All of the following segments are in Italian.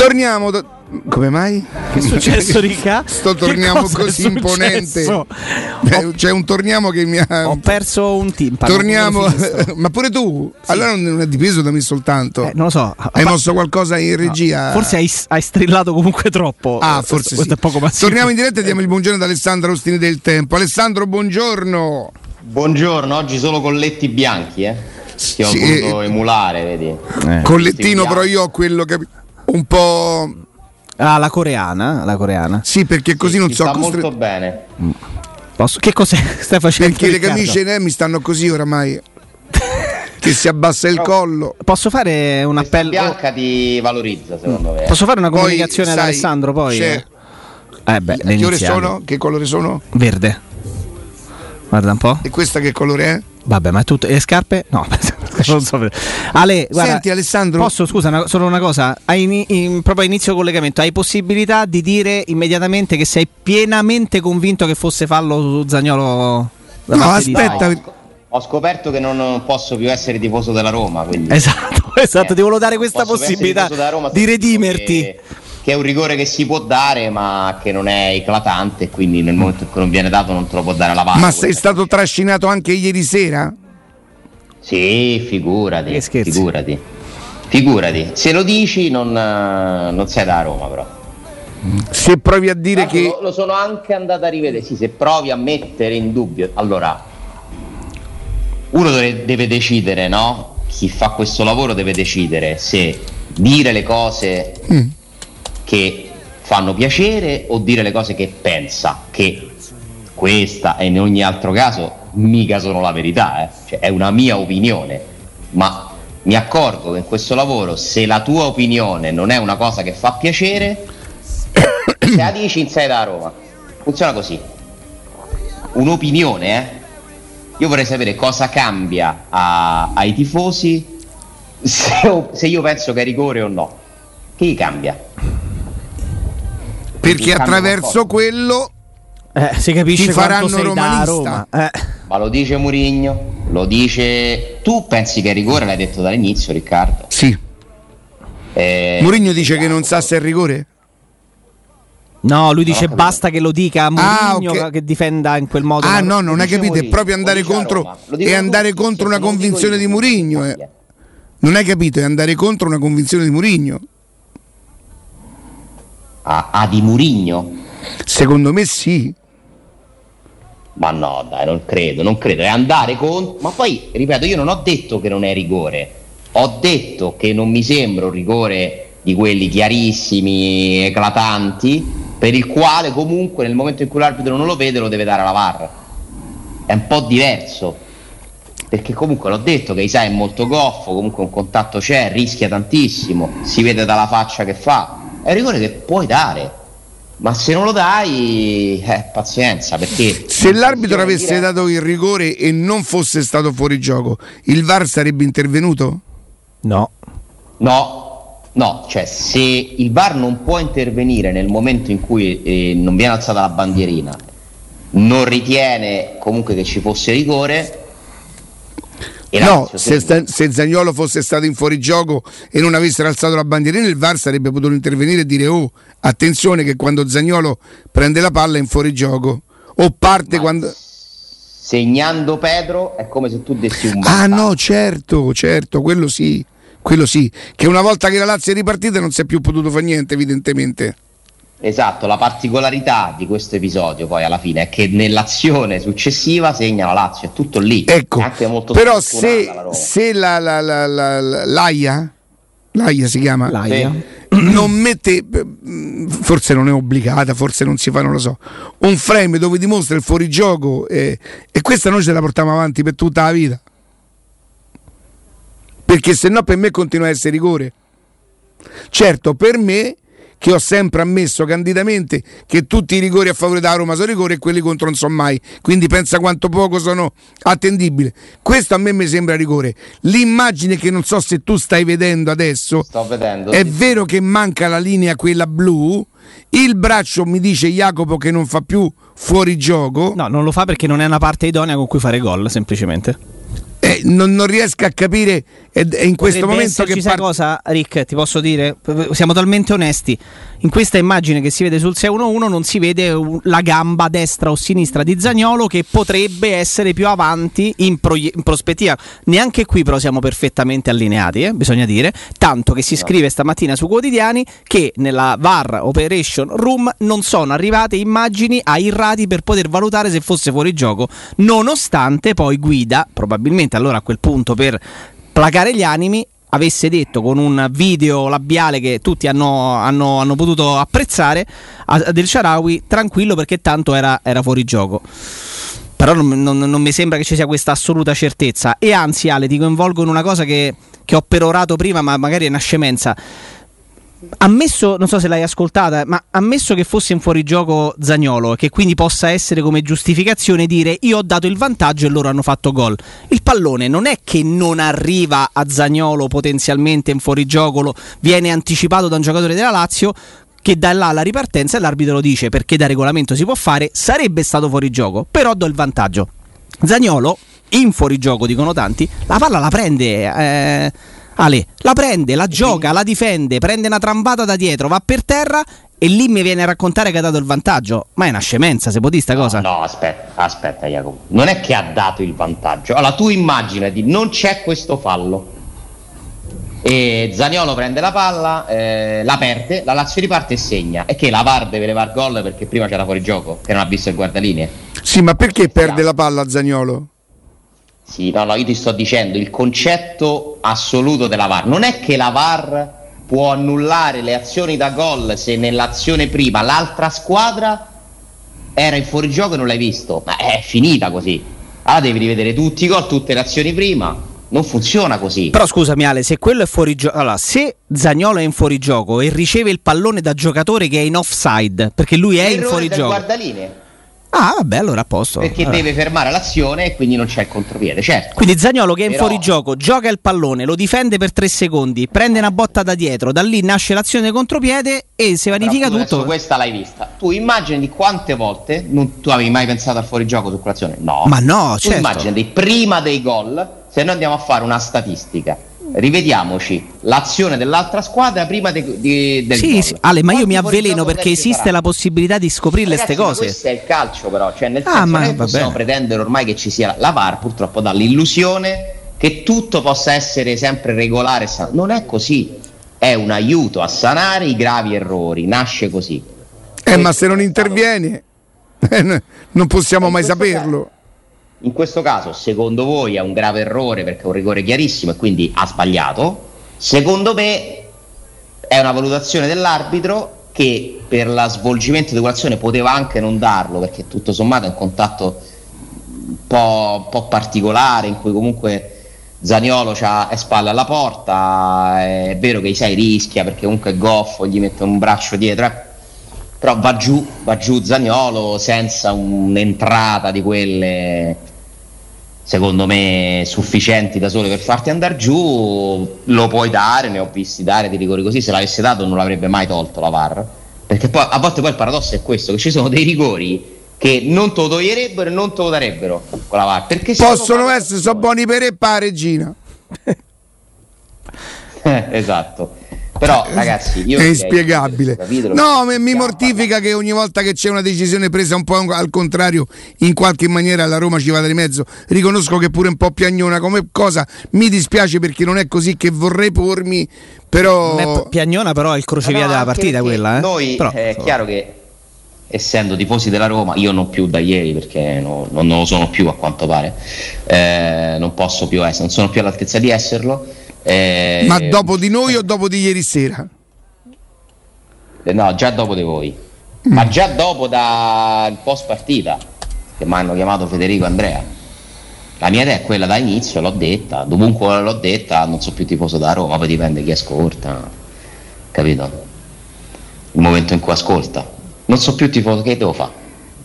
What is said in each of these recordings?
Torniamo. Da... Come mai? Che è successo, Ricca? Sto torniamo così imponente. Eh, c'è un torniamo che mi ha. Ho perso un timpano. Torniamo. Ma pure tu? Sì. Allora non è dipeso da me soltanto. Eh, non lo so. Hai Ma... mosso qualcosa in regia? No. Forse hai, hai, strillato comunque troppo. Ah, forse questo, sì. Questo è poco Torniamo in diretta e diamo il buongiorno ad Alessandro Ostini del Tempo. Alessandro, buongiorno. Buongiorno, oggi solo colletti bianchi, eh? Che ho sì, voluto emulare, vedi. Eh. Collettino, però io ho quello che un po' Ah, la coreana, la coreana. Sì, perché così sì, non so. Sta costre... molto bene. Mm. Posso... Che cos'è stai facendo? Perché Riccardo? le camicie ne mi stanno così oramai. che si abbassa il collo. Posso fare un appello? bianca ti valorizza, secondo me. Posso fare una comunicazione poi, ad sai, Alessandro poi? C'è... Eh beh, che ore sono? Che colore sono? Verde. Guarda un po'. E questa che colore è? Vabbè, ma è tutto. E le scarpe? No, non so. Ale, guarda, Senti Alessandro. Posso, scusa, una, solo una cosa. Hai in, in, proprio a inizio collegamento, hai possibilità di dire immediatamente che sei pienamente convinto che fosse fallo su Zagnolo? No, aspetta. Ho scoperto che non posso più essere tifoso della Roma. Quindi... Esatto, esatto, eh, ti volevo dare questa possibilità di redimerti. Che che è un rigore che si può dare ma che non è eclatante quindi nel momento in cui non viene dato non te lo può dare la VAR. Ma sei stato trascinato anche ieri sera? Sì, figurati, figurati. Figurati, se lo dici non, non sei da Roma però. Se provi a dire Tanto che... Lo, lo, sono anche andato a rivedere, sì, se provi a mettere in dubbio, allora uno deve, deve decidere, no? Chi fa questo lavoro deve decidere se dire le cose mm che fanno piacere o dire le cose che pensa, che questa e in ogni altro caso mica sono la verità, eh? cioè, è una mia opinione, ma mi accorgo che in questo lavoro se la tua opinione non è una cosa che fa piacere, se la dici in sei da Roma, funziona così. Un'opinione, eh? Io vorrei sapere cosa cambia a, ai tifosi se, se io penso che è rigore o no. Che gli cambia? Perché attraverso quello eh, si capisce ti faranno romanista. Eh. Ma lo dice Murigno, lo dice. Tu pensi che è rigore, l'hai detto dall'inizio, Riccardo? Sì. Eh, Murigno dice che non sa se è rigore? No, lui dice no, basta che lo dica a Mourinho ah, okay. che difenda in quel modo. Ah, no, non hai capito, Murigno, è proprio andare contro, è andare contro una convinzione di Murigno. Eh. Non hai capito, è andare contro una convinzione di Murigno a, a Di Murigno? Secondo me sì. Ma no, dai, non credo, non credo. È andare contro. Ma poi, ripeto, io non ho detto che non è rigore. Ho detto che non mi sembra un rigore di quelli chiarissimi, eclatanti, per il quale comunque nel momento in cui l'arbitro non lo vede lo deve dare alla VAR. È un po' diverso. Perché comunque l'ho detto che Isai è molto goffo, comunque un contatto c'è, rischia tantissimo, si vede dalla faccia che fa è un rigore che puoi dare. Ma se non lo dai, eh, pazienza, perché... Se l'arbitro avesse dire... dato il rigore e non fosse stato fuori gioco, il VAR sarebbe intervenuto? No. No, no, cioè se il VAR non può intervenire nel momento in cui eh, non viene alzata la bandierina, non ritiene comunque che ci fosse rigore, no, se, se Zagnolo fosse stato in fuorigioco e non avessero alzato la bandierina, il VAR sarebbe potuto intervenire e dire: Oh, attenzione, che quando Zagnolo prende la palla è in fuorigioco. O parte Ma quando. Segnando Pedro è come se tu dessi un vantaggio. Ah, no, certo, certo, quello sì. Quello sì, che una volta che la Lazio è ripartita non si è più potuto fare niente, evidentemente. Esatto, la particolarità di questo episodio poi alla fine è che nell'azione successiva segna la Lazio, è tutto lì. Ecco, però se, la, se la, la, la, la, l'AIA, l'AIA si chiama, l'AIA. non mette, forse non è obbligata, forse non si fa, non lo so, un frame dove dimostra il fuorigioco e, e questa noi ce la portiamo avanti per tutta la vita. Perché se no per me continua a essere rigore. Certo, per me che ho sempre ammesso candidamente che tutti i rigori a favore della Roma sono rigori e quelli contro non sono mai. Quindi pensa quanto poco sono attendibili. Questo a me mi sembra rigore. L'immagine che non so se tu stai vedendo adesso, vedendo, è sì. vero che manca la linea quella blu. Il braccio mi dice Jacopo che non fa più fuori gioco. No, non lo fa perché non è una parte idonea con cui fare gol, semplicemente. Eh, non, non, riesco a capire è, è in questo Potrebbe momento che ci parte... cosa Rick? Ti posso dire siamo talmente onesti. In questa immagine che si vede sul 611 non si vede la gamba destra o sinistra di Zagnolo che potrebbe essere più avanti in, pro- in prospettiva. Neanche qui però siamo perfettamente allineati eh? bisogna dire. Tanto che si scrive stamattina su quotidiani che nella VAR Operation Room non sono arrivate immagini ai rati per poter valutare se fosse fuori gioco nonostante poi guida probabilmente probabilmente allora a quel punto per placare gli animi avesse detto con un video labiale che tutti hanno, hanno, hanno potuto apprezzare a Del Sharawi tranquillo perché tanto era, era fuori gioco. Però non, non, non, mi sembra che ci sia questa assoluta certezza. E anzi Ale ti coinvolgo in una cosa che, che ho perorato prima ma magari è una scemenza ammesso, non so se l'hai ascoltata, ma ammesso che fosse in fuorigioco Zagnolo che quindi possa essere come giustificazione dire io ho dato il vantaggio e loro hanno fatto gol. Il pallone non è che non arriva a Zagnolo potenzialmente in fuorigioco, viene anticipato da un giocatore della Lazio che dà là la ripartenza e l'arbitro lo dice perché da regolamento si può fare, sarebbe stato fuorigioco, però do il vantaggio. Zagnolo in fuorigioco dicono tanti, la palla la prende eh, Ale, la prende, la gioca, la difende, prende una trambata da dietro, va per terra e lì mi viene a raccontare che ha dato il vantaggio. Ma è una scemenza, se può dire sta cosa? No, no, aspetta, aspetta Jacopo. Non è che ha dato il vantaggio. Allora tu immaginati, non c'è questo fallo. E Zaniolo prende la palla, eh, la perde, la Lazio riparte e segna. E che la VAR deve levare gol perché prima c'era fuori gioco, che non ha visto il guardalinee. Sì, ma perché perde la palla Zaniolo? Sì, no, no, io ti sto dicendo il concetto assoluto della VAR. Non è che la VAR può annullare le azioni da gol se nell'azione prima l'altra squadra era in fuorigioco e non l'hai visto, ma è finita così. Allora devi rivedere tutti i gol, tutte le azioni prima. Non funziona così. Però scusami Ale, se quello è fuori gioco. Allora, se Zagnolo è in fuorigioco e riceve il pallone da giocatore che è in offside, perché lui è in fuorigioco. guardaline Ah, vabbè, allora a posto. Perché allora. deve fermare l'azione e quindi non c'è il contropiede, certo. Quindi Zagnolo che è in Però... fuorigioco, gioca il pallone, lo difende per tre secondi, prende una botta da dietro, da lì nasce l'azione del contropiede e si vanifica tutto. Questa l'hai vista. Tu immagini quante volte non, tu avevi mai pensato al fuorigioco su quell'azione? No. Ma no, tu certo. immagini prima dei gol, se noi andiamo a fare una statistica rivediamoci l'azione dell'altra squadra prima de, de, del sì, sì, Ale, ma io mi avveleno perché esiste la possibilità di scoprirle queste cose. Questo è il calcio, però, cioè nel ah, senso ma, non possiamo pretendere ormai che ci sia la VAR, purtroppo dà l'illusione che tutto possa essere sempre regolare. Non è così, è un aiuto a sanare i gravi errori, nasce così. Eh, ma se non interviene, non possiamo mai saperlo. In questo caso, secondo voi è un grave errore perché è un rigore chiarissimo e quindi ha sbagliato. Secondo me è una valutazione dell'arbitro che per lo svolgimento di quell'azione poteva anche non darlo perché tutto sommato è un contatto un po', un po particolare in cui comunque Zaniolo è spalle alla porta, è vero che i sei rischia perché comunque è goffo, gli mette un braccio dietro, eh. però va giù, va giù Zaniolo senza un'entrata di quelle secondo me sufficienti da sole per farti andare giù, lo puoi dare, ne ho visti dare di rigori così, se l'avesse dato non l'avrebbe mai tolto la VAR. Perché poi a volte poi il paradosso è questo, che ci sono dei rigori che non te lo toglierebbero e non te lo darebbero con la VAR. Perché Possono essere, sono buoni per e pa regina. esatto. Però ragazzi, io è inspiegabile. No, mi, mi mortifica che ogni volta che c'è una decisione presa un po' al contrario, in qualche maniera la Roma ci vada di mezzo. Riconosco che pure un po' piagnona come cosa, mi dispiace perché non è così che vorrei pormi, però piagnona però è il crocevia no, della partita quella, eh? Noi però, è so. chiaro che essendo tifosi della Roma, io non più da ieri perché no, non, non, lo sono più a quanto pare, eh, non posso più essere, non sono più all'altezza di esserlo eh, Ma dopo di noi o dopo di ieri sera? Eh, no, già dopo di voi. Mm. Ma già dopo dal post partita che mi hanno chiamato Federico Andrea. La mia idea è quella da inizio, l'ho detta, dovunque l'ho detta, non so più tifoso da Roma, poi dipende chi ascolta, capito? Il momento in cui ascolta. Non so più tifoso, che devo fare?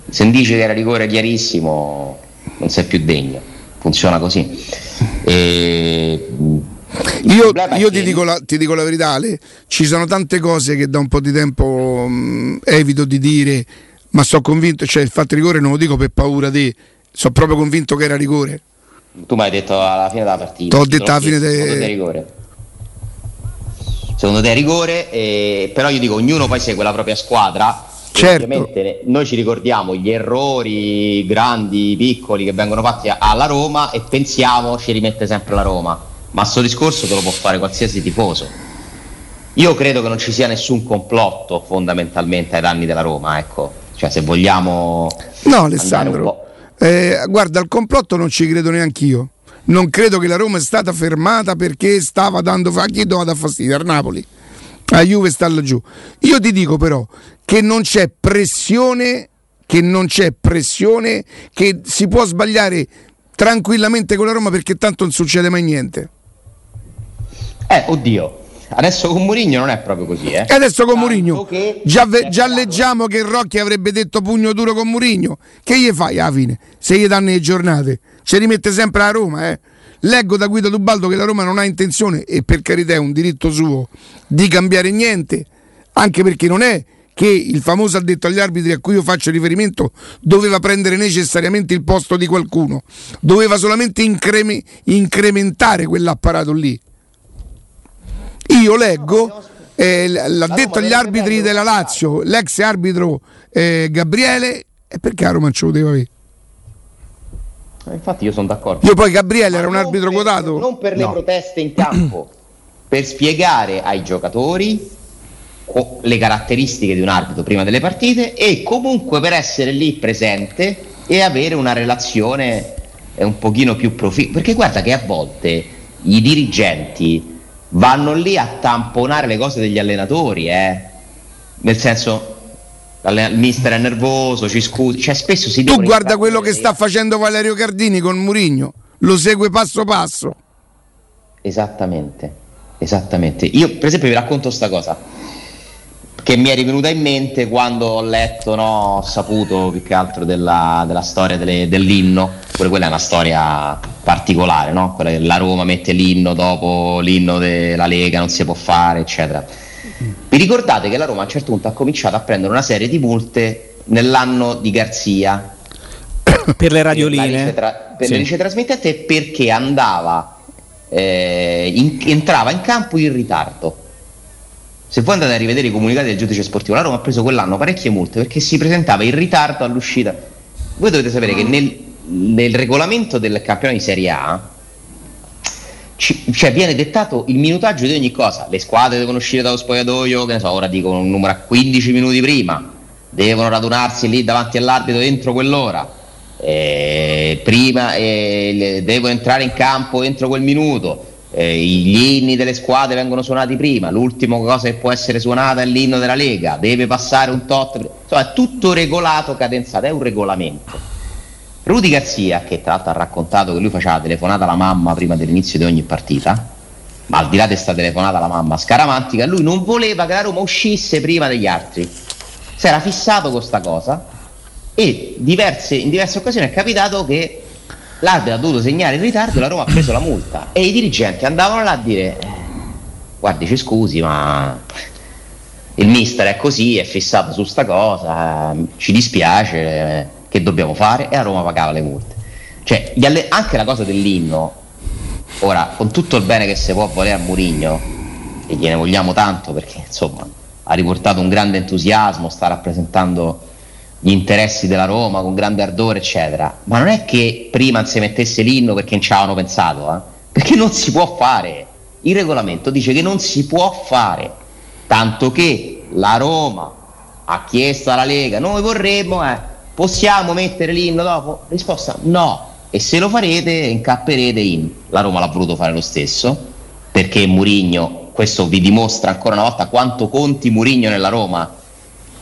Se dice che era rigore chiarissimo, non sei più degno. Funziona così. E io, io ti, dico la, ti, dico la, verità, Ale, ci sono tante cose che da un po' di tempo mh, mm, evito di dire, ma sono convinto, cioè il fatto rigore non lo dico per paura di, sono proprio convinto che era rigore. Tu mi hai detto alla fine della partita. T'ho detto alla fine de... Secondo te rigore? Secondo te rigore, eh, però io dico ognuno poi segue la propria squadra. Certo. Ovviamente noi ci ricordiamo gli errori grandi, piccoli che vengono fatti alla Roma e pensiamo ci rimette sempre la Roma. Ma questo discorso te lo può fare qualsiasi tifoso. Io credo che non ci sia nessun complotto fondamentalmente ai danni della Roma, ecco. Cioè se vogliamo... No Alessandro, eh, guarda, al complotto non ci credo neanche io. Non credo che la Roma è stata fermata perché stava dando a chi doveva dar fastidio? Al Napoli. A Juve sta laggiù. Io ti dico però che non c'è pressione, che non c'è pressione, che si può sbagliare tranquillamente con la Roma perché tanto non succede mai niente. Eh, oddio. Adesso con Mourinho non è proprio così, eh. Adesso con Mourinho già, già leggiamo che Rocchi avrebbe detto pugno duro con Mourinho. Che gli fai alla fine? Se gli danno le giornate, ci rimette sempre la Roma, eh. Leggo da Guido Dubaldo che la Roma non ha intenzione, e per carità è un diritto suo, di cambiare niente, anche perché non è che il famoso addetto agli arbitri a cui io faccio riferimento doveva prendere necessariamente il posto di qualcuno, doveva solamente increme- incrementare quell'apparato lì. Io leggo eh, l'addetto agli arbitri della Lazio, l'ex arbitro eh, Gabriele, e perché la Roma ce lo deve avere? Eh, infatti io sono d'accordo. Io poi Gabriele era un arbitro per, quotato? Non per le proteste in campo, per spiegare ai giocatori le caratteristiche di un arbitro prima delle partite e comunque per essere lì presente e avere una relazione un pochino più proficua. Perché guarda che a volte i dirigenti vanno lì a tamponare le cose degli allenatori, eh. Nel senso, il mister è nervoso, ci scusi, cioè spesso si Tu guarda quello che sta facendo Valerio Cardini con Murigno, lo segue passo passo. Esattamente, esattamente. Io per esempio vi racconto questa cosa che mi è rivenuta in mente quando ho letto, no, ho saputo più che altro della, della storia delle, dell'inno, pure quella è una storia particolare, no? quella che la Roma mette l'inno dopo l'inno della Lega, non si può fare, eccetera. Vi ricordate che la Roma a un certo punto ha cominciato a prendere una serie di multe nell'anno di Garzia per le radioline per, ricetra- per sì. le ricetrasmittente perché andava eh, in- entrava in campo in ritardo se voi andate a rivedere i comunicati del giudice sportivo, la Roma ha preso quell'anno parecchie multe perché si presentava in ritardo all'uscita. Voi dovete sapere che nel, nel regolamento del campione di Serie A ci, cioè viene dettato il minutaggio di ogni cosa. Le squadre devono uscire dallo spogliatoio, che ne so, ora dicono un numero a 15 minuti prima, devono radunarsi lì davanti all'arbitro entro quell'ora. Eh, prima eh, devono entrare in campo entro quel minuto eh, gli inni delle squadre vengono suonati prima, l'ultima cosa che può essere suonata è l'inno della Lega, deve passare un tot, insomma è tutto regolato, cadenzato, è un regolamento. Rudy Garzia, che tra l'altro ha raccontato che lui faceva telefonata alla mamma prima dell'inizio di ogni partita, ma al di là di questa telefonata alla mamma scaramantica, lui non voleva che la Roma uscisse prima degli altri. Si era fissato con questa cosa e diverse, in diverse occasioni è capitato che l'arbitro ha dovuto segnare in ritardo e la Roma ha preso la multa e i dirigenti andavano là a dire eh, guardi ci scusi ma il mister è così, è fissato su sta cosa, ci dispiace, eh, che dobbiamo fare? E a Roma pagava le multe. Cioè, alle- anche la cosa dell'inno, ora, con tutto il bene che si può volere a Murigno, e gliene vogliamo tanto perché insomma ha riportato un grande entusiasmo, sta rappresentando gli interessi della Roma con grande ardore, eccetera. Ma non è che prima si mettesse l'inno perché non ci avevano pensato, eh? perché non si può fare. Il regolamento dice che non si può fare, tanto che la Roma ha chiesto alla Lega, noi vorremmo, eh, possiamo mettere l'inno dopo? Risposta no, e se lo farete incapperete in. La Roma l'ha voluto fare lo stesso, perché Murigno, questo vi dimostra ancora una volta quanto conti Murigno nella Roma,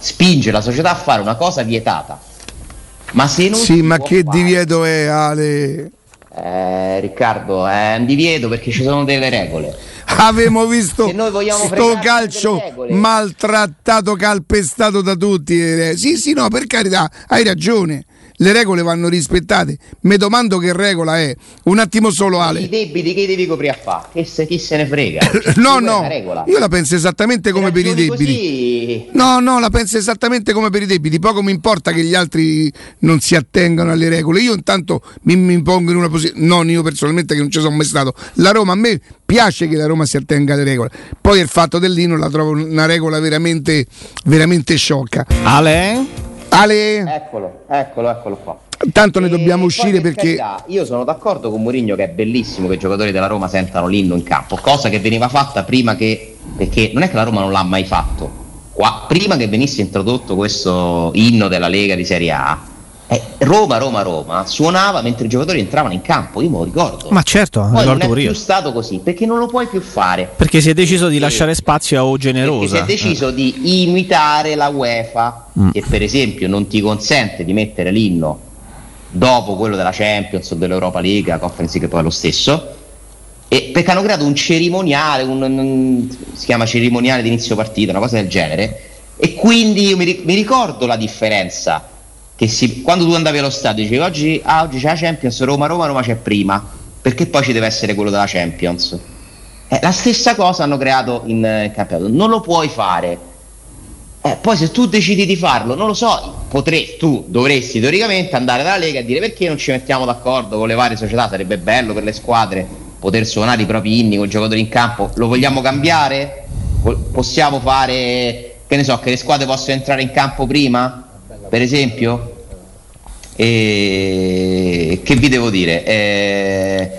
spinge la società a fare una cosa vietata. Ma se non Sì, ma che fare, divieto è Ale? Eh, Riccardo, è un divieto perché ci sono delle regole. Avevamo visto sto calcio maltrattato, calpestato da tutti. Sì, sì, no, per carità, hai ragione. Le regole vanno rispettate. Mi domando che regola è. Un attimo solo Ale. I debiti che devi coprire a fare? Che se, chi se ne frega? no, no, io la penso esattamente come per i debiti. Così... No, no, la penso esattamente come per i debiti. Poco mi importa che gli altri non si attengano alle regole. Io intanto mi, mi pongo in una posizione, non io personalmente che non ci sono mai stato. La Roma a me piace che la Roma si attenga alle regole. Poi il fatto dell'Ino la trovo una regola veramente, veramente sciocca. Ale? Ale. Eccolo, eccolo, eccolo qua. Tanto ne dobbiamo uscire per perché. Carità, io sono d'accordo con Mourinho che è bellissimo che i giocatori della Roma sentano l'inno in campo, cosa che veniva fatta prima che. perché non è che la Roma non l'ha mai fatto. Qua, prima che venisse introdotto questo inno della Lega di Serie A, eh, Roma, Roma, Roma suonava mentre i giocatori entravano in campo, io me lo ricordo. Ma certo, Poi non è più io. stato così, perché non lo puoi più fare. Perché si è deciso di lasciare spazio a O generosa. Perché si è deciso eh. di imitare la UEFA, mm. che per esempio non ti consente di mettere l'inno dopo quello della Champions o dell'Europa League, la Conference League poi è lo stesso. E perché hanno creato un cerimoniale, un, un, si chiama cerimoniale di inizio partita, una cosa del genere. E quindi io mi, mi ricordo la differenza che si, quando tu andavi allo stadio dicevi oggi, ah, oggi c'è la Champions, Roma, Roma, Roma c'è prima, perché poi ci deve essere quello della Champions. Eh, la stessa cosa hanno creato in, in campionato, non lo puoi fare. Eh, poi se tu decidi di farlo, non lo so, potrei, tu dovresti teoricamente andare dalla Lega e dire perché non ci mettiamo d'accordo con le varie società, sarebbe bello per le squadre poter suonare i propri inni con i giocatori in campo, lo vogliamo cambiare? Possiamo fare, che ne so, che le squadre possano entrare in campo prima? Per esempio? E che vi devo dire? Eh,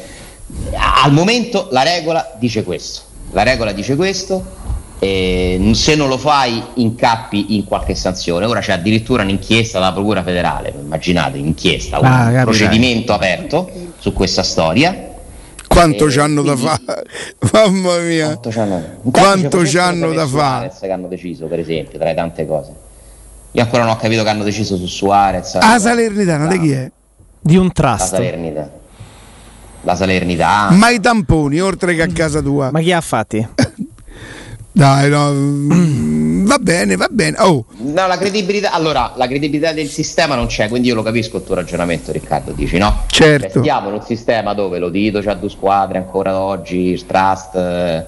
al momento la regola dice questo. La regola dice questo. E se non lo fai incappi in qualche sanzione. Ora c'è addirittura un'inchiesta dalla Procura federale, immaginate, un'inchiesta, un ah, procedimento aperto su questa storia. Quanto ci hanno da fare? Mamma mia! Quanto ci hanno, da fare? Che hanno deciso, per esempio, tra le tante cose. Io ancora non ho capito che hanno deciso su Suarez. Ah, Salernitana, di chi è? Di un trust. La Salernitana. La Salernitana. Ma i tamponi, oltre che a casa tua. Ma chi ha fatti? Dai, no. Mm, va bene, va bene. Oh. No, la credibilità. Allora, la credibilità del sistema non c'è, quindi io lo capisco il tuo ragionamento, Riccardo. Dici no? Certo. Cioè, stiamo in un sistema dove lo Dito c'ha due squadre ancora oggi, il Trust, eh,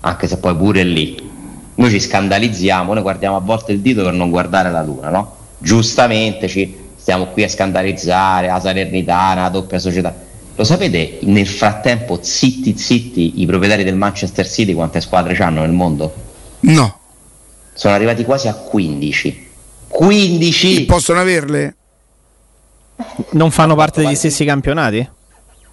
anche se poi pure lì noi ci scandalizziamo, noi guardiamo a volte il dito per non guardare la luna, no? Giustamente ci stiamo qui a scandalizzare la Salernitana, la doppia società. Lo sapete nel frattempo, zitti zitti, i proprietari del Manchester City quante squadre hanno nel mondo? No. Sono arrivati quasi a 15. 15! E possono averle? Non fanno parte degli stessi campionati?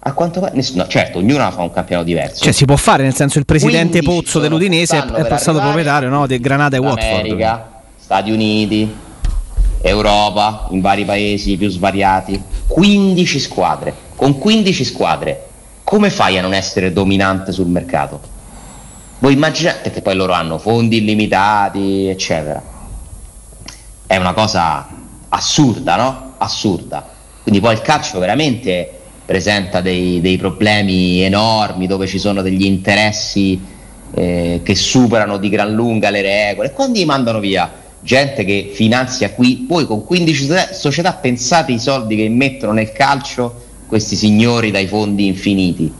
A quanto pare, nessuno, certo, ognuno fa un campionato diverso. Cioè, si può fare, nel senso, il presidente Pozzo dell'Udinese è passato proprietario no, del Granada e Watford. America, Stati Uniti, Europa, in vari paesi più svariati. 15 squadre. Con 15 squadre, come fai a non essere dominante sul mercato? Voi immaginate che poi loro hanno fondi illimitati, eccetera. È una cosa assurda, no? Assurda. Quindi poi il calcio veramente presenta dei, dei problemi enormi dove ci sono degli interessi eh, che superano di gran lunga le regole. Quando li mandano via gente che finanzia qui, poi con 15 società pensate i soldi che mettono nel calcio questi signori dai fondi infiniti.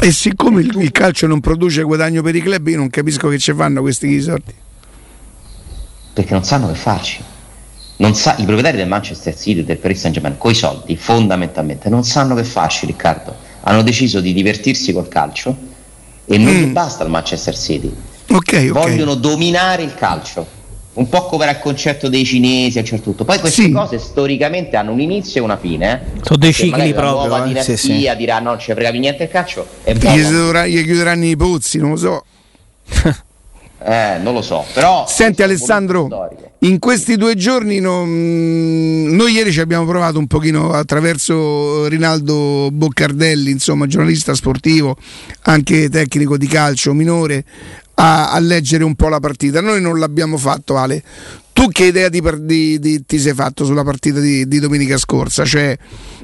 E siccome il, il calcio non produce guadagno per i club, io non capisco che ci fanno questi soldi. Perché non sanno che farci sa, i proprietari del Manchester City e del Paris Saint Germain con i soldi fondamentalmente non sanno che farci Riccardo hanno deciso di divertirsi col calcio e non mm. gli basta il Manchester City okay, vogliono dominare il calcio un po' come era il concetto dei cinesi a certo tutto poi queste sì. cose storicamente hanno un inizio e una fine eh? sono dei cicli proprio la nuova eh? dinastia sì, sì. dirà no non ci frega niente il calcio e gli, chiuderanno i pozzi non lo so Eh, non lo so, però... Senti Alessandro, in questi due giorni non... noi ieri ci abbiamo provato un pochino attraverso Rinaldo Boccardelli, insomma giornalista sportivo, anche tecnico di calcio minore, a, a leggere un po' la partita. Noi non l'abbiamo fatto Ale. Tu che idea di, di, di, ti sei fatto sulla partita di, domenica scorsa? Cioè,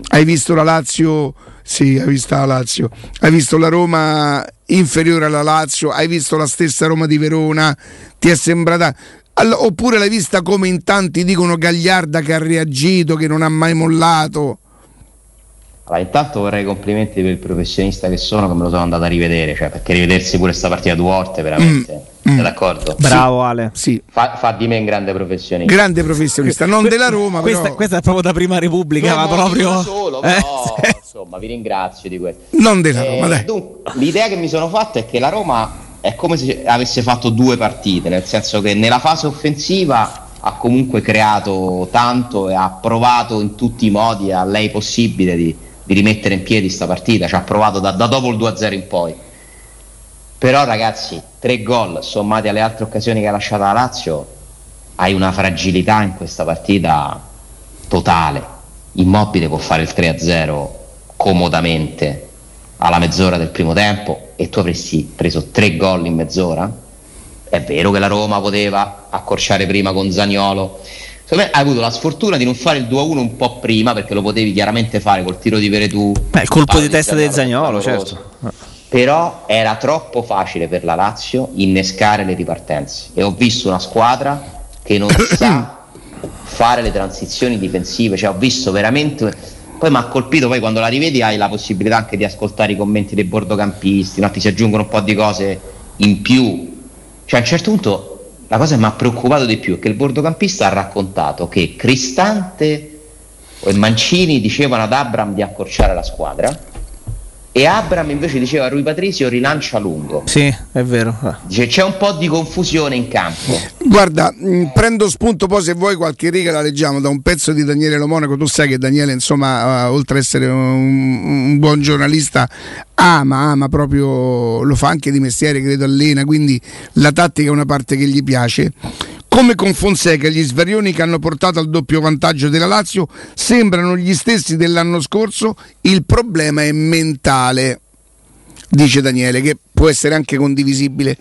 hai visto la Lazio sì, hai visto la Lazio. Hai visto la Roma inferiore alla Lazio, hai visto la stessa Roma di Verona. Ti è sembrata Allora, oppure l'hai vista come in tanti dicono Gagliarda che ha reagito, che non ha mai mollato? Allora, intanto vorrei complimenti per il professionista che sono, che me lo sono andato a rivedere, cioè, perché rivedersi pure questa partita due volte, veramente. Mm. Sei d'accordo? Bravo Ale. Sì. Fa, fa, di me un grande professionista. Grande professionista, non que- della Roma. Questa, però... questa, è proprio da prima Repubblica, ma proprio. Solo, eh? però, insomma, vi ringrazio di questo. Non della Roma, eh, dai. Dunque, l'idea che mi sono fatta è che la Roma è come se avesse fatto due partite, nel senso che nella fase offensiva ha comunque creato tanto e ha provato in tutti i modi a lei possibile di di rimettere in piedi sta partita, ci ha provato da, da dopo il 2-0 in poi. Però ragazzi, tre gol sommati alle altre occasioni che ha lasciato la Lazio, hai una fragilità in questa partita totale. Immobile può fare il 3-0 comodamente alla mezz'ora del primo tempo e tu avresti preso tre gol in mezz'ora. È vero che la Roma poteva accorciare prima con Zagnolo, secondo me hai avuto la sfortuna di non fare il 2-1 un po' prima perché lo potevi chiaramente fare col tiro di Veretù. Beh, il colpo di testa del Zagnolo, certo. Però era troppo facile per la Lazio innescare le ripartenze e ho visto una squadra che non sa fare le transizioni difensive, cioè ho visto veramente poi mi ha colpito poi quando la rivedi hai la possibilità anche di ascoltare i commenti dei bordocampisti, no? ti si aggiungono un po' di cose in più. Cioè a un certo punto la cosa che mi ha preoccupato di più è che il bordocampista ha raccontato che Cristante e Mancini dicevano ad Abram di accorciare la squadra e Abram invece diceva a Rui Patrizio rilancia lungo. Sì, è vero. Dice c'è un po' di confusione in campo. Guarda, mh, mm, prendo spunto poi se vuoi qualche riga la leggiamo da un pezzo di Daniele Lomonaco. Tu sai che Daniele, insomma, uh, oltre ad essere un, un, buon giornalista, ama, ama proprio, lo fa anche di mestiere, credo allena, quindi la tattica è una parte che gli piace. Come con Fonseca, gli svarioni che hanno portato al doppio vantaggio della Lazio sembrano gli stessi dell'anno scorso, il problema è mentale, dice Daniele, che può essere anche condivisibile.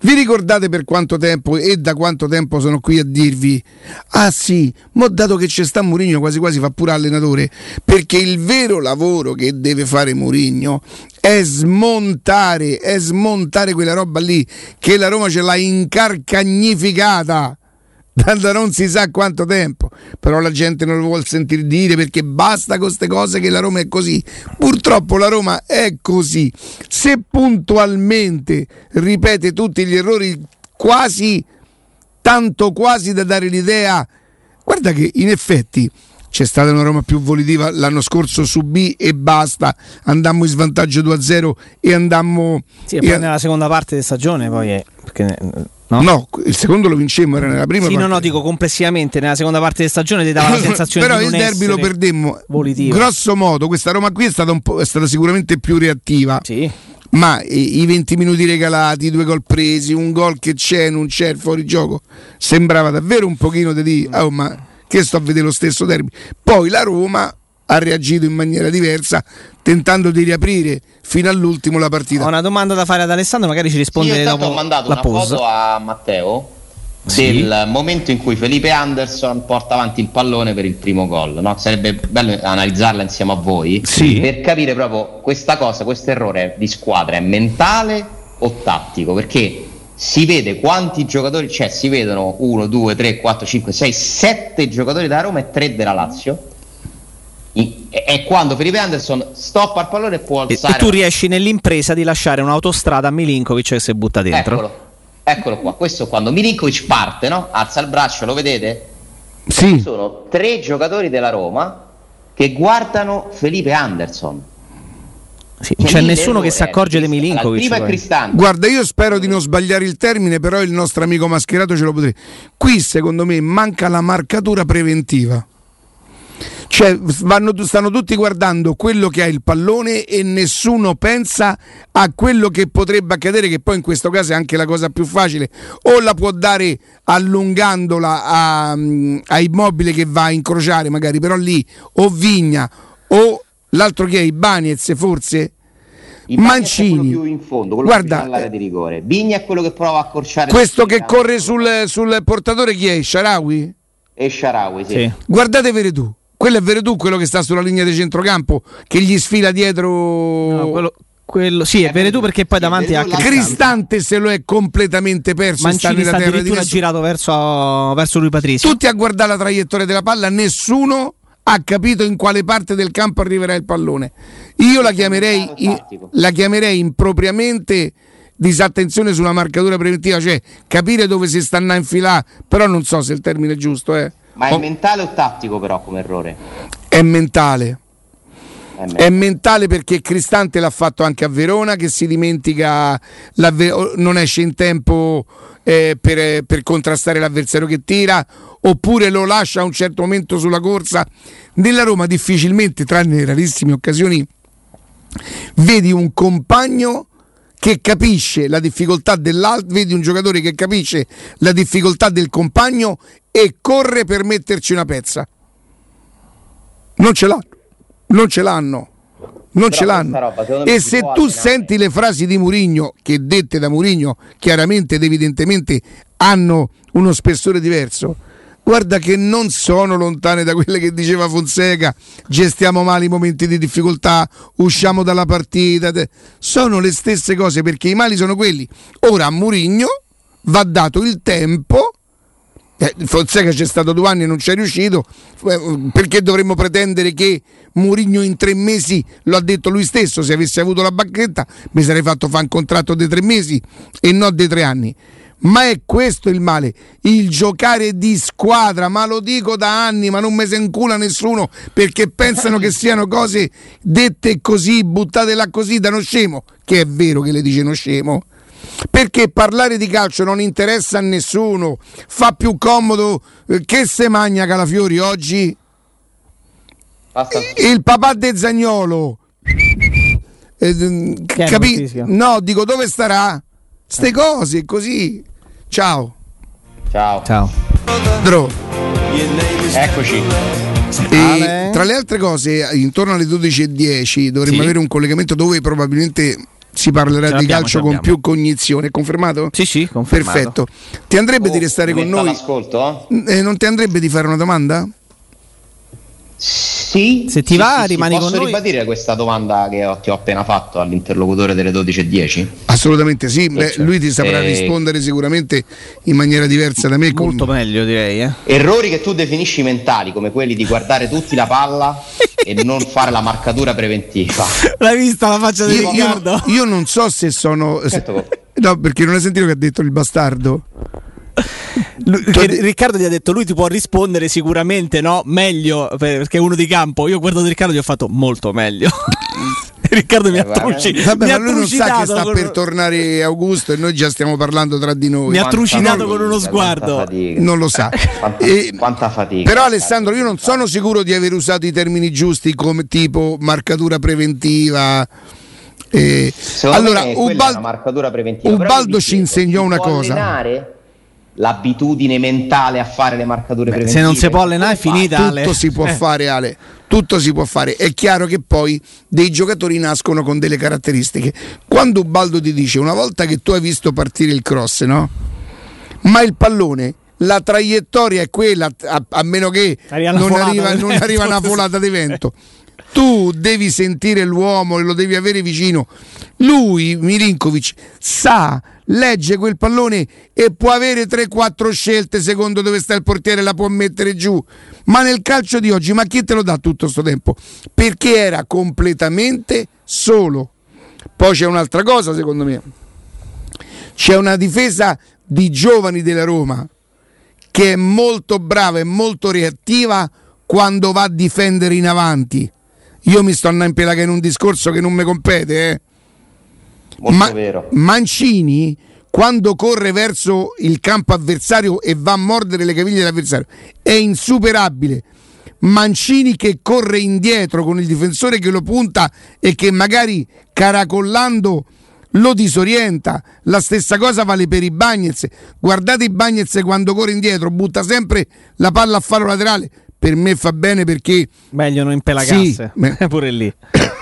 Vi ricordate per quanto tempo e da quanto tempo sono qui a dirvi ah sì, ma dato che c'è sta Mourinho quasi quasi fa pure allenatore, perché il vero lavoro che deve fare Mourinho è smontare, è smontare quella roba lì che la Roma ce l'ha incarcagnificata da non si sa quanto tempo, però la gente non lo vuole sentire dire perché basta con queste cose che la Roma è così. Purtroppo la Roma è così. Se puntualmente ripete tutti gli errori quasi tanto quasi da dare l'idea, guarda che in effetti c'è stata una Roma più volitiva l'anno scorso subì e basta andammo in svantaggio 2-0 e andammo sì, e poi e nella seconda parte di stagione poi è perché No? no? il secondo lo vincemmo, era nella prima. Sì, no, no, dico complessivamente nella seconda parte di stagione ti dava la sensazione Però di il derby lo perdemmo. Volitivo. Grosso modo, questa Roma qui è stata, è stata sicuramente più reattiva. Sì. Ma i 20 minuti regalati, i due gol presi, un gol che c'è, non c'è, il fuorigioco, sembrava davvero un pochino di dire, oh, ma che sto a vedere lo stesso derby. Poi la Roma ha reagito in maniera diversa, tentando di riaprire fino all'ultimo la partita. Ho una domanda da fare ad Alessandro, magari ci risponde sì, dopo. Ho mandato la una pause. foto a Matteo sì. del momento in cui Felipe Anderson porta avanti il pallone per il primo gol. No? Sarebbe bello analizzarla insieme a voi sì. per capire proprio questa cosa, questo errore di squadra è mentale o tattico? Perché si vede quanti giocatori c'è, cioè si vedono 1, 2, 3, 4, 5, 6, 7 giocatori da Roma e 3 della Lazio è quando Felipe Anderson stoppa il pallone e può alzare. E, tu riesci nell'impresa di lasciare un'autostrada a Milinkovic che si butta dentro. Eccolo, eccolo qua. Questo quando Milinkovic parte, no? alza il braccio, lo vedete? Sì. Ci sono tre giocatori della Roma che guardano Felipe Anderson. Sì, non c'è nessuno che si accorge di Milinkovic. Guarda, io spero di non sbagliare il termine, però il nostro amico mascherato ce lo potrebbe. Qui, secondo me, manca la marcatura preventiva. Cioè, vanno, stanno tutti guardando quello che ha il pallone e nessuno pensa a quello che potrebbe accadere, che poi in questo caso è anche la cosa più facile. O la può dare allungandola a, a Immobile che va a incrociare, magari, però lì o Vigna o l'altro che è Ibanez forse. Il Mancini più in fondo, quello guarda, all'area di rigore. Vigna è quello che prova a accorciare questo che corre sul, sul portatore chi è? Sharawi? E Sharawi, sì. sì. Guardate Veretù quello è Veretù, quello che sta sulla linea di centrocampo, che gli sfila dietro. No, quello, quello, sì, è Veretù perché poi sì, davanti Veretù, Cristante. Cristante se lo è completamente perso sta Mancini nella sta terra di addirittura nessuno. girato verso, verso lui Patrizio. Tutti a guardare la traiettoria della palla, nessuno ha capito in quale parte del campo arriverà il pallone. Io la chiamerei, la chiamerei impropriamente disattenzione sulla marcatura preventiva, cioè capire dove si stanno a infilare, però non so se il termine è giusto, eh. Ma è Oh, mentale o tattico però come errore? è mentale. È È mentale perché Cristante l'ha fatto anche a Verona, che si dimentica, non esce in tempo eh, per, per contrastare l'avversario che tira, oppure lo lascia a un certo momento sulla corsa. Nella Roma difficilmente, tranne rarissime occasioni, vedi un compagno che capisce la difficoltà dell'altro, vedi un giocatore che capisce la difficoltà del compagno e corre per metterci una pezza. Non ce l'hanno, non ce l'hanno. Non Però ce l'hanno. roba, E se tu senti le frasi di Murigno, che dette da Murigno chiaramente ed evidentemente hanno uno spessore diverso, guarda che non sono lontane da quelle che diceva Fonseca, gestiamo male i momenti di difficoltà, usciamo dalla partita, sono le stesse cose perché i mali sono quelli. Ora a Murigno va dato il tempo eh, Fonseca c'è stato due anni e non ci è riuscito, eh, perché dovremmo pretendere che Mourinho in tre mesi, lo ha detto lui stesso, se avesse avuto la bacchetta mi sarei fatto fare un contratto di tre mesi e non di tre anni. Ma è questo il male, il giocare di squadra, ma lo dico da anni, ma non mi se incula nessuno perché pensano che siano cose dette così, buttate là così da uno scemo, che è vero che le dice uno scemo, perché parlare di calcio non interessa a nessuno, fa più comodo eh, che se magna Calafiori oggi Basta- il papà de Zagnolo. Eh, è capi- no, dico dove starà? Ste cose così. Ciao. Ciao. Ciao. Dro. Eccoci. E tra le altre cose, intorno alle 12.10 dovremmo Sì. avere un collegamento dove probabilmente si parlerà Ce di calcio con più cognizione. Confermato? Sì, sì, confermato. Perfetto. Ti andrebbe di restare con Oh, noi? L'ascolto? Eh, non ti andrebbe di fare una domanda? Sì. Se ti Sì, va, sì, rimani Posso con noi? ribadire questa domanda che ho- ti ho appena fatto all'interlocutore delle 12.10? Assolutamente sì, Beh, certo. lui ti saprà Eh, rispondere sicuramente in maniera diversa da me. con- Molto meglio, direi. Eh. Errori che tu definisci mentali, come quelli di guardare tutti la palla e non fare la marcatura preventiva. L'hai vista la faccia di Io, io- Riccardo? io non so se sono. se- Certo. no, perché non hai sentito che ha detto il bastardo? Lui- Riccardo gli ha detto lui ti può rispondere sicuramente no meglio per- perché è uno di campo io ho guardato Riccardo e gli ho fatto molto meglio Riccardo mi ha, Eh, truci- veramente. Vabbè, mi ma ha lui non sa che sta con- per tornare Augusto e noi già stiamo parlando tra di noi. Mi ha fatica, con uno sguardo. Non lo sa. Quanta, E- quanta fatica. Però Alessandro, io non sono sicuro di aver usato i termini giusti come tipo marcatura preventiva. Eh, allora, Ubaldo vi ci insegnò una cosa. allenare l'abitudine mentale a fare le marcature Beh, preventive. se non si può allenare è finita. Ale. tutto si può Eh. fare Ale tutto si può fare è chiaro che poi dei giocatori nascono con delle caratteristiche quando Ubaldo ti dice una volta che tu hai visto partire il cross no? ma il pallone la traiettoria è quella a, a meno che non folata arriva, non arriva una folata di vento tu devi sentire l'uomo e lo devi avere vicino lui Milinkovic sa legge quel pallone e può avere 3-4 scelte secondo dove sta il portiere la può mettere giù. Ma nel calcio di oggi ma chi te lo dà tutto sto tempo? Perché era completamente solo. Poi c'è un'altra cosa secondo me. C'è una difesa di giovani della Roma che è molto brava e molto reattiva quando va a difendere in avanti. Io mi sto andando in pelaga in un discorso che non mi compete eh. Molto Ma- vero. Mancini quando corre verso il campo avversario e va a mordere le caviglie dell'avversario è insuperabile. Mancini che corre indietro con il difensore che lo punta e che magari caracollando lo disorienta. La stessa cosa vale per i Bagnets. Guardate i Bagnets quando corre indietro, butta sempre la palla a faro laterale. Per me fa bene perché meglio non impelagasse Sì, pure lì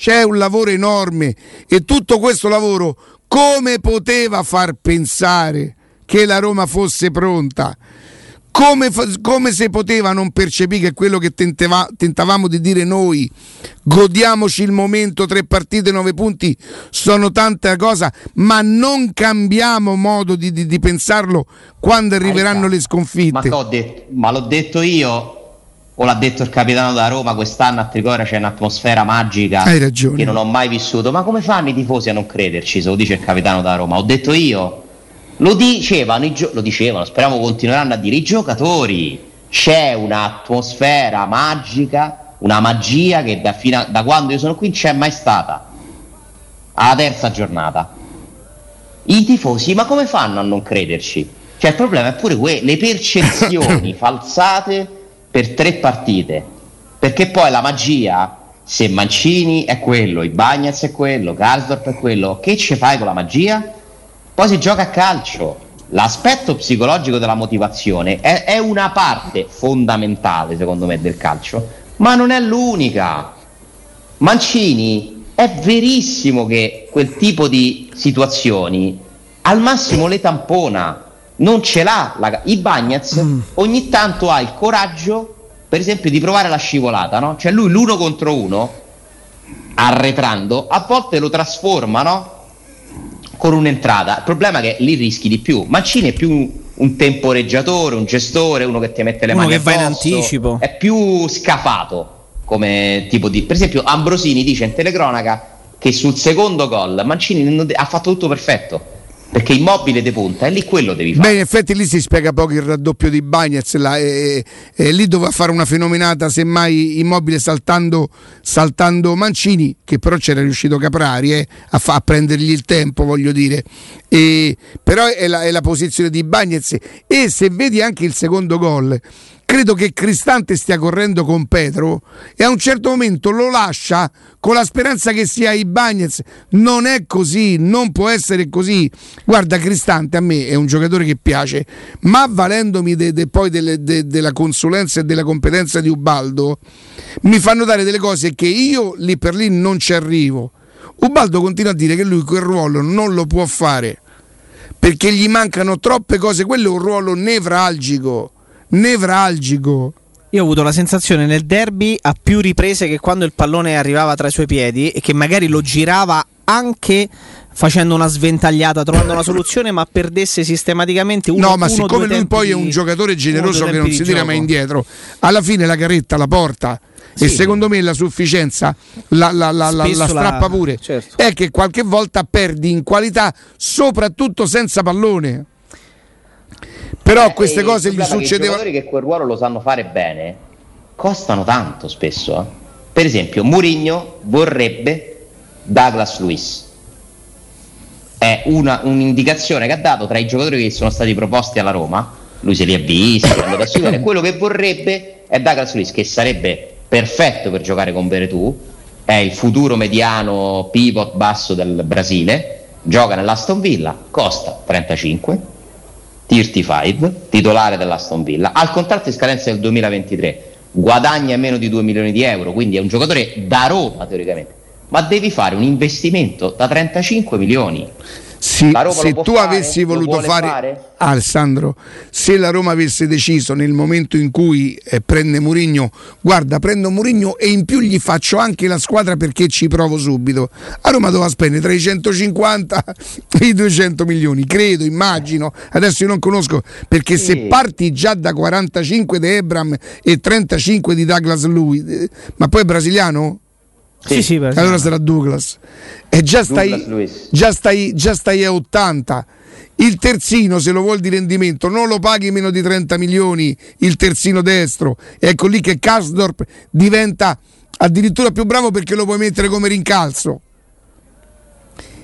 c'è un lavoro enorme e tutto questo lavoro come poteva far pensare che la Roma fosse pronta? come, come, se poteva non percepire che quello che tenteva, tentavamo di dire noi, godiamoci il momento, tre partite, nove punti, sono tante cose, ma non cambiamo modo di, di, di pensarlo quando arriveranno le sconfitte. Ma, detto, ma l'ho detto io, o l'ha detto il capitano da Roma quest'anno a Trigoria c'è un'atmosfera magica che non ho mai vissuto. Ma come fanno i tifosi a non crederci se lo dice il capitano da Roma? Ho detto io. Lo dicevano, gio- lo dicevano speriamo continueranno a dire i giocatori. C'è un'atmosfera magica una magia che da, a, da quando io sono qui non c'è mai stata. Alla terza giornata. I tifosi ma come fanno a non crederci? Cioè il problema è pure que- le percezioni falsate per tre partite, perché poi la magia, se Mancini è quello, i Bagnets è quello, Gasdorp è quello, che ci fai con la magia? Poi si gioca a calcio. L'aspetto psicologico della motivazione è, è una parte fondamentale, secondo me, del calcio, ma non è l'unica. Mancini è verissimo che quel tipo di situazioni al massimo le tampona non ce l'ha la, i Bagnets mm. ogni tanto ha il coraggio per esempio di provare la scivolata no? cioè lui l'uno contro uno arretrando a volte lo trasforma no? con un'entrata il problema è che lì rischi di più Mancini è più un temporeggiatore un gestore uno che ti mette le uno mani che va in anticipo è più scafato come tipo di per esempio Ambrosini dice in telecronaca che sul secondo gol Mancini ha fatto tutto perfetto perché immobile di punta è lì quello devi fare. Beh, in effetti lì si spiega poco il raddoppio di Bagnets, là, e, e, lì doveva fare una fenomenata, semmai immobile saltando, saltando Mancini, che però c'era riuscito Caprari eh, a, fa, a, prendergli il tempo, voglio dire. E, però è la, è la posizione di Bagnets e se vedi anche il secondo gol credo che Cristante stia correndo con Petro e a un certo momento lo lascia con la speranza che sia i Bagnets. Non è così, non può essere così. Guarda, Cristante a me è un giocatore che piace, ma valendomi de, de, poi delle, de, della consulenza e della competenza di Ubaldo, mi fanno dare delle cose che io lì per lì non ci arrivo. Ubaldo continua a dire che lui quel ruolo non lo può fare perché gli mancano troppe cose. Quello è un ruolo nevralgico nevralgico. Io ho avuto la sensazione nel derby a più riprese che quando il pallone arrivava tra i suoi piedi e che magari lo girava anche facendo una sventagliata, trovando una soluzione, ma perdesse sistematicamente uno No, ma uno, siccome lui poi è un giocatore generoso che non si tira mai indietro, alla fine la carretta la porta. Sì. E secondo me la sufficienza la, la, la, la strappa pure. Certo. È che qualche volta perdi in qualità, soprattutto senza pallone. Però eh, queste cose gli succedevano. I giocatori che quel ruolo lo sanno fare bene costano tanto spesso. Eh. Per esempio, Mourinho vorrebbe Douglas Luiz. È una, un'indicazione che ha dato tra i giocatori che sono stati proposti alla Roma. Lui se li ha visti, è quello che vorrebbe è Douglas Luiz, che sarebbe perfetto per giocare con Veretù. È il futuro mediano pivot basso del Brasile. Gioca nell'Aston Villa, costa 35 35, titolare dell'Aston Villa, al contratto in scadenza del 2023, guadagna meno di 2 milioni di euro, quindi è un giocatore da Roma teoricamente, ma devi fare un investimento da 35 milioni sì, se tu fare, avessi voluto fare, fare? Alessandro, se la Roma avesse deciso nel momento in cui eh, prende Murigno, guarda, prendo Murigno e in più gli faccio anche la squadra perché ci provo subito. A Roma doveva spendere tra i 150 e i 200 milioni, credo, immagino. Adesso io non conosco perché sì. se parti già da 45 di Ebram e 35 di Douglas Louis, eh, ma poi è brasiliano? Sì, sì, allora sarà Douglas. E già stai, già, stai, già stai a 80. Il terzino, se lo vuol di rendimento, non lo paghi meno di 30 milioni il terzino destro. Ecco lì che Kasdorp diventa addirittura più bravo perché lo puoi mettere come rincalzo.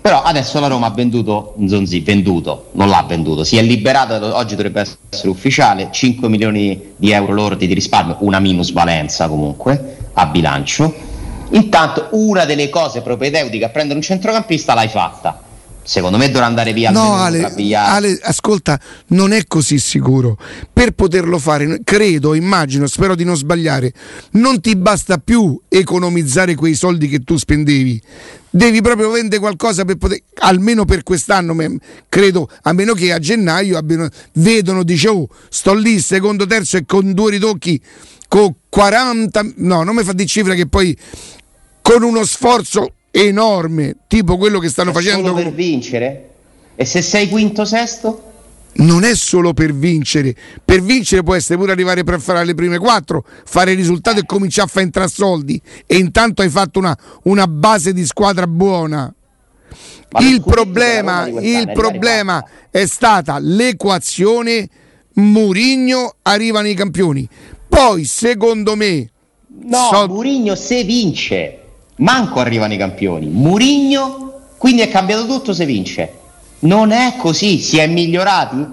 Però adesso la Roma ha venduto Zonzi, venduto, non l'ha venduto, si è liberata, oggi dovrebbe essere ufficiale, 5 milioni di euro lordi di risparmio, una minusvalenza comunque a bilancio Intanto una delle cose propedeutiche a prendere un centrocampista l'hai fatta. Secondo me dovrà andare via No, Ale, Ale, ascolta, non è così sicuro. Per poterlo fare, credo, immagino, spero di non sbagliare, non ti basta più economizzare quei soldi che tu spendevi. Devi proprio vendere qualcosa per poter, almeno per quest'anno, credo, a meno che a gennaio abbiano, vedono, dice, oh, sto lì, secondo, terzo e con due ritocchi, con 40, no, non mi fa di cifra che poi con uno sforzo enorme, tipo quello che stanno È facendo solo per vincere? E se sei quinto sesto? non è solo per vincere, per vincere può essere pure arrivare per fare le prime quattro, fare il risultato e cominciare a fare entrare soldi e intanto hai fatto una, una base di squadra buona. Il problema, il problema è stata l'equazione Murigno arrivano i campioni. Poi secondo me No, so- Murigno se vince, manco arrivano i campioni. Murigno, quindi è cambiato tutto se vince. Non è così, si è migliorati?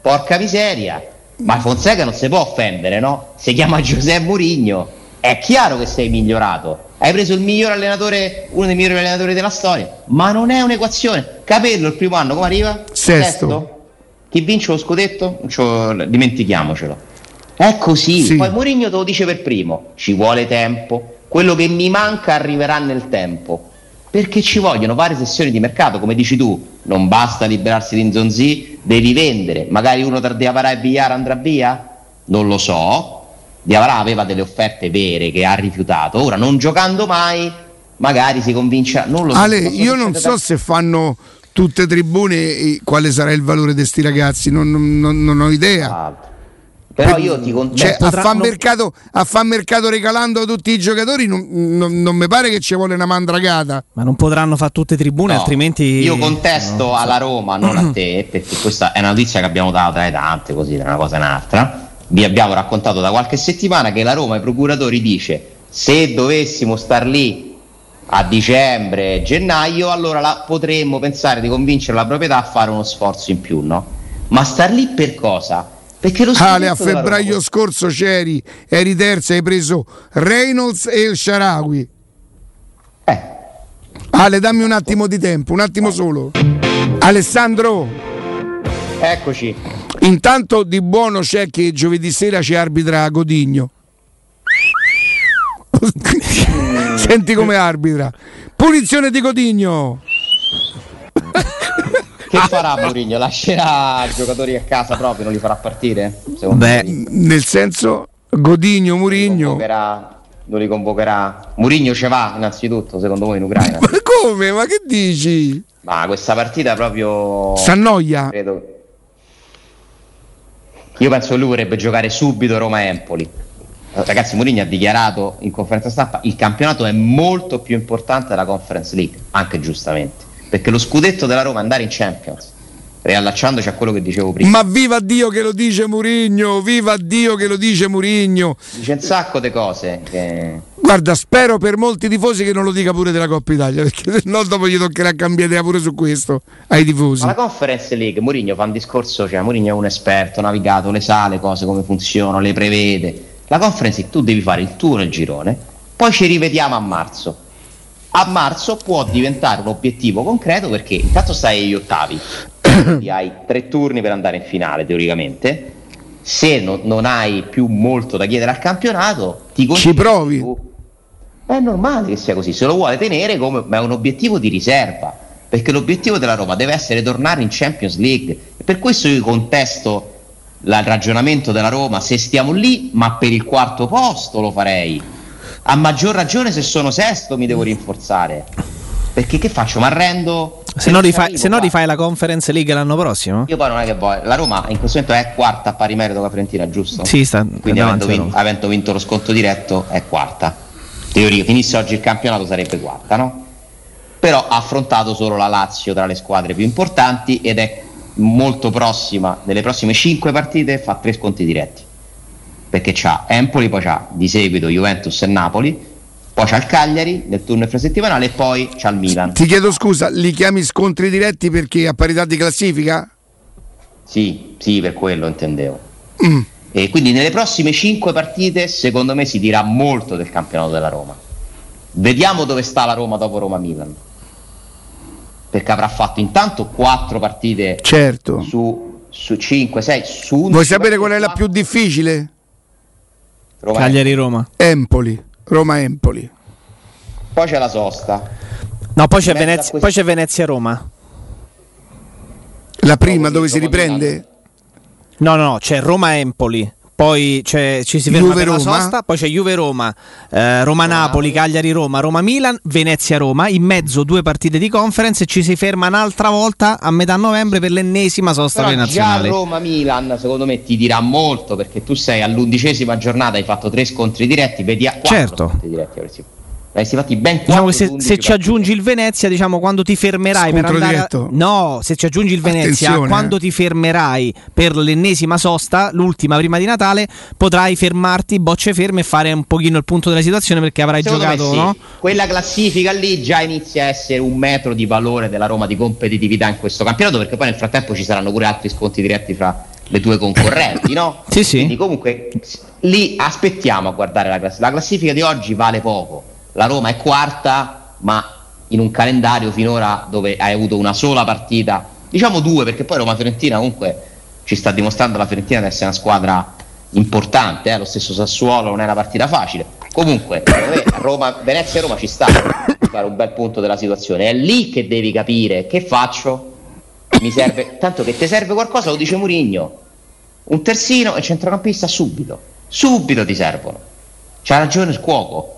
Porca miseria. Ma Fonseca non si può offendere, no? Si chiama Giuseppe Murigno. È chiaro che sei migliorato. Hai preso il miglior allenatore, uno dei migliori allenatori della storia. Ma non è un'equazione. Capello il primo anno come arriva? Sesto. Chi vince lo scudetto? Dimentichiamocelo. È così. Sì. Poi Mourinho te lo dice per primo. Ci vuole tempo. Quello che mi manca arriverà nel tempo. Perché ci vogliono varie sessioni di mercato, come dici tu. Non basta liberarsi di Nzonzi, devi vendere. Magari uno tra Diavarà e Villar andrà via? Non lo so. Diavarà aveva delle offerte vere che ha rifiutato. Ora, non giocando mai, magari si convince. Non lo so. Ale, Posso io non so se fanno tutte tribune quale sarà il valore di sti ragazzi, non, non- non- non ho idea. Ah, Però io ti contesto. Cioè, a potrà- non- mercato, a mercato regalando tutti i giocatori non, non- non mi pare che ci vuole una mandragata. Ma non potranno fare tutte tribune, No, altrimenti. Io contesto alla Roma, non a te, perché questa è una notizia che abbiamo dato tra le tante, così tra una cosa e un'altra. Vi abbiamo raccontato da qualche settimana che la Roma ai procuratori dice se dovessimo star lì a dicembre, gennaio, allora la- potremmo pensare di convincere la proprietà a fare uno sforzo in più, no? Ma star lì per cosa? Perché lo Ale, a febbraio scorso c'eri, eri terzo, hai preso Reynolds e il Sharawi. Eh, Ale, dammi un attimo di tempo, un attimo solo. Alessandro, eccoci. intanto di buono c'è che giovedì sera ci arbitra Godigno. Senti come arbitra. Punizione di Godigno. Che farà Mourinho? Lascerà i giocatori a casa proprio, non li farà partire? Beh, me? Nel senso, Godigno, Murigno. non li convocherà. Murigno ce va innanzitutto, secondo voi in Ucraina. Ma come? Ma che dici? Ma questa partita proprio S'annoia? credo. Io penso che lui vorrebbe giocare subito Roma-Empoli. Ragazzi, Mourinho ha dichiarato in conferenza stampa il campionato è molto più importante della Conference League, anche giustamente, perché lo scudetto della Roma è andare in Champions, riallacciandoci a quello che dicevo prima. Ma viva Dio che lo dice Murigno, viva Dio che lo dice Murigno. Dice un sacco di cose che... Guarda, spero per molti tifosi che non lo dica pure della Coppa Italia, perché se no dopo gli toccherà cambiare idea pure su questo ai tifosi. Ma la Conference League, Mourinho fa un discorso, cioè Mourinho è un esperto, navigato, le sa le cose come funzionano, le prevede. La Conference League tu devi fare il tuo nel girone, poi ci rivediamo a marzo. A marzo può diventare un obiettivo concreto perché intanto stai agli ottavi, hai tre turni per andare in finale teoricamente. Se no- non hai più molto da chiedere al campionato, ti Ci provi. tu- è normale che sia così, se lo vuole tenere come ma è un obiettivo di riserva, perché l'obiettivo della Roma deve essere tornare in Champions League. Per questo io contesto il ragionamento della Roma, se stiamo lì, ma per il quarto posto lo farei. A maggior ragione se sono sesto mi devo rinforzare. Perché che faccio? Mi arrendo? se no, rifai, Arrivo se no rifai la Conference League l'anno prossimo? Io poi non è che voglio. La Roma in questo momento è quarta a pari merito con la Fiorentina, giusto? Sì, sta Quindi avendo, alla vin- Roma. avendo vinto lo sconto diretto è quarta. Teoria, finisse oggi il campionato sarebbe quarta, no? Però ha affrontato solo la Lazio tra le squadre più importanti ed è molto prossima, nelle prossime 5 partite fa tre sconti diretti. Perché c'ha Empoli, poi c'ha di seguito Juventus e Napoli, poi c'ha il Cagliari nel turno infrasettimanale e poi c'ha il Milan. Ti chiedo scusa, li chiami scontri diretti perché a parità di classifica? Sì, sì, per quello intendevo. Mm. E quindi nelle prossime 5 partite, secondo me, si dirà molto del campionato della Roma. Vediamo dove sta la Roma dopo Roma-Milan. perché avrà fatto intanto 4 partite Certo. su, su 5, 6, su 11 Vuoi sapere qual è la più difficile? Roma- Cagliari-Roma. Empoli. Roma-Empoli. Poi c'è la sosta. No, poi c'è, quest- poi c'è Venezia-Roma. La prima dove si riprende? No, no, no, c'è Roma-Empoli. Poi c'è- ci si ferma per la Juve-Roma. sosta, poi c'è Juve-Roma, eh, Roma-Napoli, Cagliari-Roma, Roma-Milan, Venezia-Roma, in mezzo due partite di conference e ci si ferma un'altra volta a metà novembre per l'ennesima sosta Però per nazionale. Roma-Milan secondo me ti dirà molto perché tu sei all'undicesima giornata, hai fatto tre scontri diretti, vedi a quattro Certo. scontri diretti avresti, avresti fatti ben quattro Diciamo che su se, 11 se ci aggiungi il Venezia, diciamo quando ti fermerai per Scontro andare a-. No, se ci aggiungi il Venezia, Attenzione, quando eh. ti fermerai per l'ennesima sosta, l'ultima prima di Natale, potrai fermarti bocce ferme e fare un pochino il punto della situazione perché avrai Secondo giocato, sì. no? Quella classifica lì già inizia a essere un metro di valore della Roma di competitività in questo campionato perché poi nel frattempo ci saranno pure altri sconti diretti fra le tue concorrenti, no? Sì, sì. Quindi comunque lì aspettiamo a guardare la classifica. La classifica di oggi vale poco. La Roma è quarta, ma in un calendario finora dove hai avuto una sola partita, diciamo due, perché poi Roma Fiorentina comunque ci sta dimostrando la Fiorentina di essere una squadra importante, eh? lo stesso Sassuolo non è una partita facile. Comunque, Roma, Venezia e Roma ci sta a fare un bel punto della situazione. È lì che devi capire che faccio. Mi serve, tanto che ti serve qualcosa, lo dice Murigno. Un terzino e centrocampista subito. Subito ti servono. C'ha ragione il cuoco.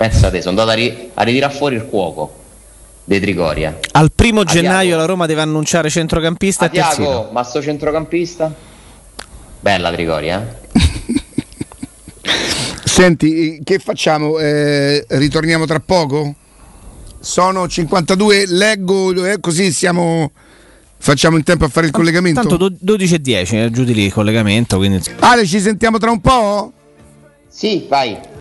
Pensate, sono andato a, ri- a ritirare fuori il cuoco dei Trigoria. Al primo A gennaio la Roma deve annunciare centrocampista A e terzino. Tiago, ma sto centrocampista? Bella Trigoria, eh? Senti, che facciamo? Eh, ritorniamo tra poco? Sono 52, leggo, eh, così siamo... Facciamo in tempo a fare il collegamento? Tanto do- 12 e 10, eh, giù di lì il collegamento, quindi Ale, ci sentiamo tra un po'? Sì, vai.